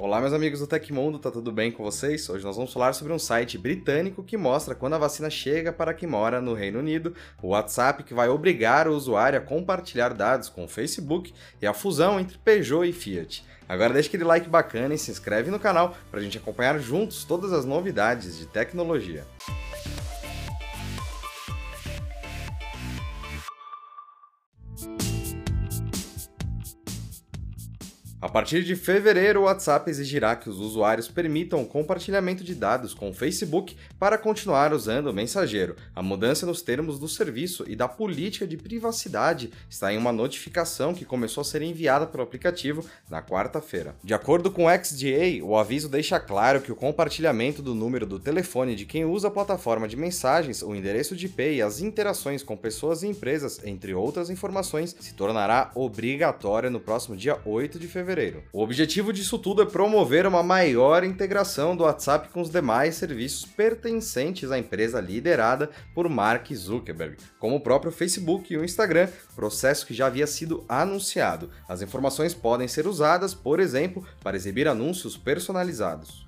Olá, meus amigos do Tecmundo, tá tudo bem com vocês? Hoje nós vamos falar sobre um site britânico que mostra quando a vacina chega para quem mora no Reino Unido, o WhatsApp que vai obrigar o usuário a compartilhar dados com o Facebook e a fusão entre Peugeot e Fiat. Agora deixa aquele like bacana e se inscreve no canal para a gente acompanhar juntos todas as novidades de tecnologia. A partir de fevereiro, o WhatsApp exigirá que os usuários permitam o compartilhamento de dados com o Facebook para continuar usando o mensageiro. A mudança nos termos do serviço e da política de privacidade está em uma notificação que começou a ser enviada pelo aplicativo na quarta-feira. De acordo com o XDA, o aviso deixa claro que o compartilhamento do número do telefone de quem usa a plataforma de mensagens, o endereço de IP e as interações com pessoas e empresas, entre outras informações, se tornará obrigatória no próximo dia 8 de fevereiro fevereiro. O objetivo disso tudo é promover uma maior integração do WhatsApp com os demais serviços pertencentes à empresa liderada por Mark Zuckerberg, como o próprio Facebook e o Instagram, processo que já havia sido anunciado. As informações podem ser usadas, por exemplo, para exibir anúncios personalizados.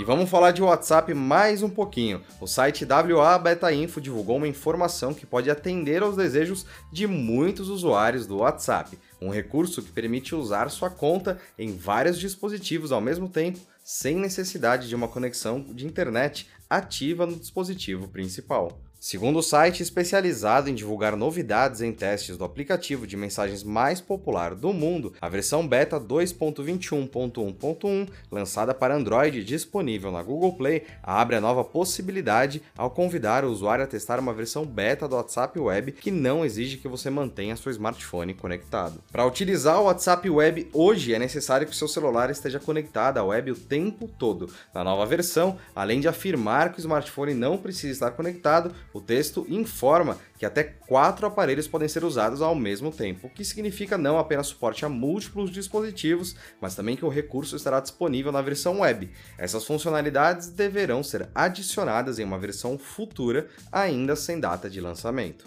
E vamos falar de WhatsApp mais um pouquinho. O site WA Beta Info divulgou uma informação que pode atender aos desejos de muitos usuários do WhatsApp. Um recurso que permite usar sua conta em vários dispositivos ao mesmo tempo, sem necessidade de uma conexão de internet ativa no dispositivo principal. Segundo o site especializado em divulgar novidades em testes do aplicativo de mensagens mais popular do mundo, a versão beta 2.21.1.1, lançada para Android e disponível na Google Play, abre a nova possibilidade ao convidar o usuário a testar uma versão beta do WhatsApp Web que não exige que você mantenha seu smartphone conectado. Para utilizar o WhatsApp Web hoje é necessário que seu celular esteja conectado à web o tempo todo. Na nova versão, além de afirmar que o smartphone não precisa estar conectado, o texto informa que até quatro aparelhos podem ser usados ao mesmo tempo, o que significa não apenas suporte a múltiplos dispositivos, mas também que o recurso estará disponível na versão web. Essas funcionalidades deverão ser adicionadas em uma versão futura, ainda sem data de lançamento.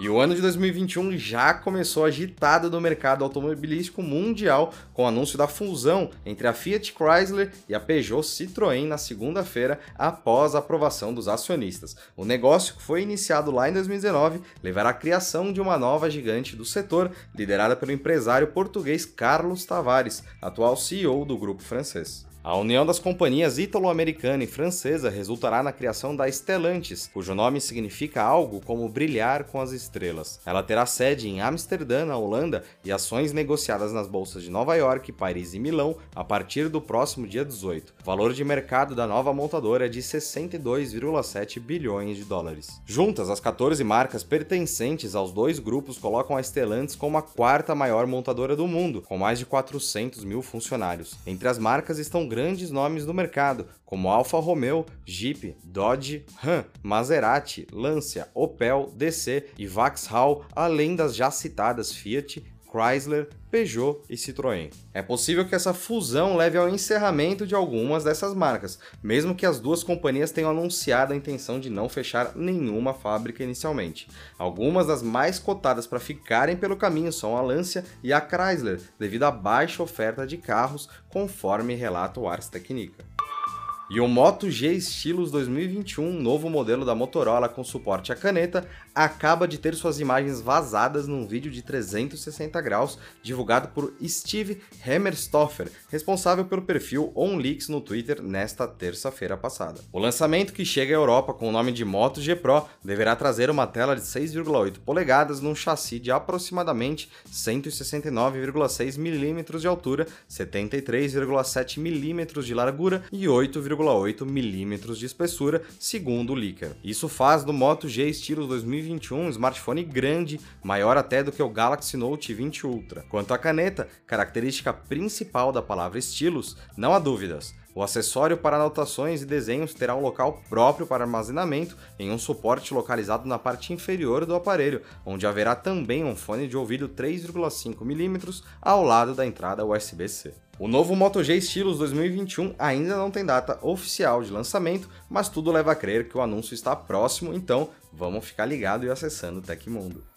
E o ano de 2021 já começou agitado no mercado automobilístico mundial com o anúncio da fusão entre a Fiat Chrysler e a Peugeot Citroën na segunda-feira após a aprovação dos acionistas. O negócio, que foi iniciado lá em 2019, levará à criação de uma nova gigante do setor, liderada pelo empresário português Carlos Tavares, atual CEO do grupo francês. A união das companhias ítalo-americana e francesa resultará na criação da Stellantis, cujo nome significa algo como brilhar com as estrelas. Ela terá sede em Amsterdã, na Holanda, e ações negociadas nas bolsas de Nova York, Paris e Milão a partir do próximo dia 18. O valor de mercado da nova montadora é de 62,7 bilhões de dólares. Juntas, as 14 marcas pertencentes aos dois grupos colocam a Stellantis como a quarta maior montadora do mundo, com mais de 400 mil funcionários. Entre as marcas estão grandes nomes do mercado, como Alfa Romeo, Jeep, Dodge, Ram, Maserati, Lancia, Opel, DC e Vauxhall, além das já citadas Fiat, Chrysler, Peugeot e Citroën. É possível que essa fusão leve ao encerramento de algumas dessas marcas, mesmo que as duas companhias tenham anunciado a intenção de não fechar nenhuma fábrica inicialmente. Algumas das mais cotadas para ficarem pelo caminho são a Lancia e a Chrysler, devido à baixa oferta de carros, conforme relata o Ars Technica. E o Moto G Estilos 2021, novo modelo da Motorola com suporte à caneta, acaba de ter suas imagens vazadas num vídeo de 360 graus divulgado por Steve Hammerstoffer, responsável pelo perfil OnLeaks no Twitter nesta terça-feira passada. O lançamento que chega à Europa com o nome de Moto G Pro deverá trazer uma tela de 6,8 polegadas num chassi de aproximadamente 169,6 mm de altura, 73,7 mm de largura e 8, 1,8 milímetros de espessura, segundo o Licker. Isso faz do Moto G Estilos 2021 um smartphone grande, maior até do que o Galaxy Note 20 Ultra. Quanto à caneta, característica principal da palavra estilos, não há dúvidas. O acessório para anotações e desenhos terá um local próprio para armazenamento em um suporte localizado na parte inferior do aparelho, onde haverá também um fone de ouvido 3,5 mm ao lado da entrada USB-C. O novo Moto G Estilos 2021 ainda não tem data oficial de lançamento, mas tudo leva a crer que o anúncio está próximo, então vamos ficar ligado e acessando o Tecmundo.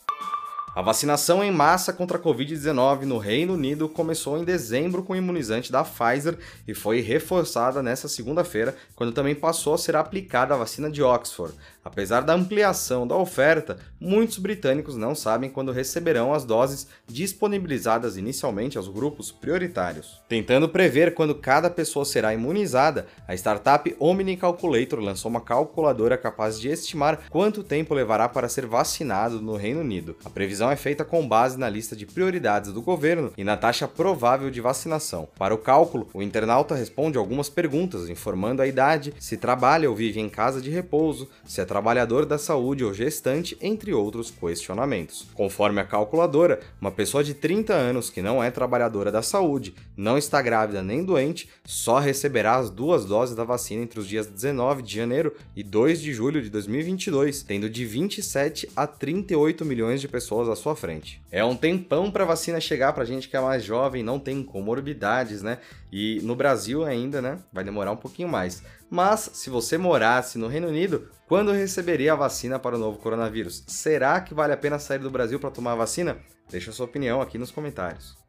A vacinação em massa contra a Covid-19 no Reino Unido começou em dezembro com o imunizante da Pfizer e foi reforçada nesta segunda-feira, quando também passou a ser aplicada a vacina de Oxford. Apesar da ampliação da oferta, muitos britânicos não sabem quando receberão as doses disponibilizadas inicialmente aos grupos prioritários. Tentando prever quando cada pessoa será imunizada, a startup Omni Calculator lançou uma calculadora capaz de estimar quanto tempo levará para ser vacinado no Reino Unido. A previsão é feita com base na lista de prioridades do governo e na taxa provável de vacinação. Para o cálculo, o internauta responde algumas perguntas, informando a idade, se trabalha ou vive em casa de repouso, se é trabalhador da saúde ou gestante, entre outros questionamentos. Conforme a calculadora, uma pessoa de 30 anos que não é trabalhadora da saúde, não está grávida nem doente, só receberá as duas doses da vacina entre os dias 19 de janeiro e 2 de julho de 2022, tendo de 27 a 38 milhões de pessoas sua frente. É um tempão para vacina chegar para gente que é mais jovem, não tem comorbidades, né? E no Brasil ainda, né? Vai demorar um pouquinho mais. Mas se você morasse no Reino Unido, quando receberia a vacina para o novo coronavírus? Será que vale a pena sair do Brasil para tomar a vacina? Deixa sua opinião aqui nos comentários.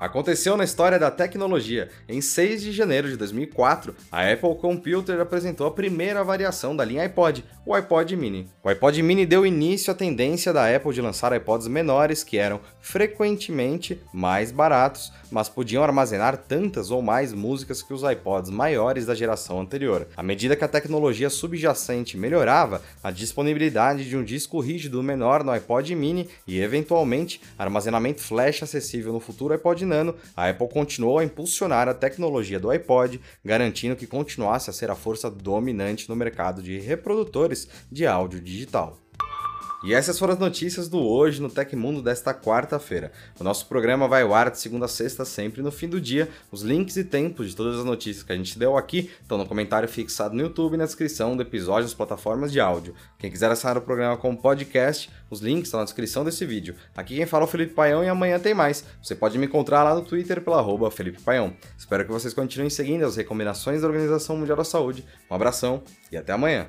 Aconteceu na história da tecnologia. Em 6 de janeiro de 2004, a Apple Computer apresentou a primeira variação da linha iPod, o iPod Mini. O iPod Mini deu início à tendência da Apple de lançar iPods menores que eram frequentemente mais baratos, mas podiam armazenar tantas ou mais músicas que os iPods maiores da geração anterior. À medida que a tecnologia subjacente melhorava, a disponibilidade de um disco rígido menor no iPod Mini e, eventualmente, armazenamento flash acessível no futuro iPod Nano, a Apple continuou a impulsionar a tecnologia do iPod, garantindo que continuasse a ser a força dominante no mercado de reprodutores de áudio digital. E essas foram as notícias do hoje no Tecmundo desta quarta-feira. O nosso programa vai ao ar de segunda a sexta, sempre no fim do dia. Os links e tempos de todas as notícias que a gente deu aqui estão no comentário fixado no YouTube e na descrição do episódio nas plataformas de áudio. Quem quiser assinar o programa como podcast, os links estão na descrição desse vídeo. Aqui quem fala é o Felipe Paião e amanhã tem mais. Você pode me encontrar lá no Twitter pela Felipe Paião. Espero que vocês continuem seguindo as recomendações da Organização Mundial da Saúde. Um abração e até amanhã.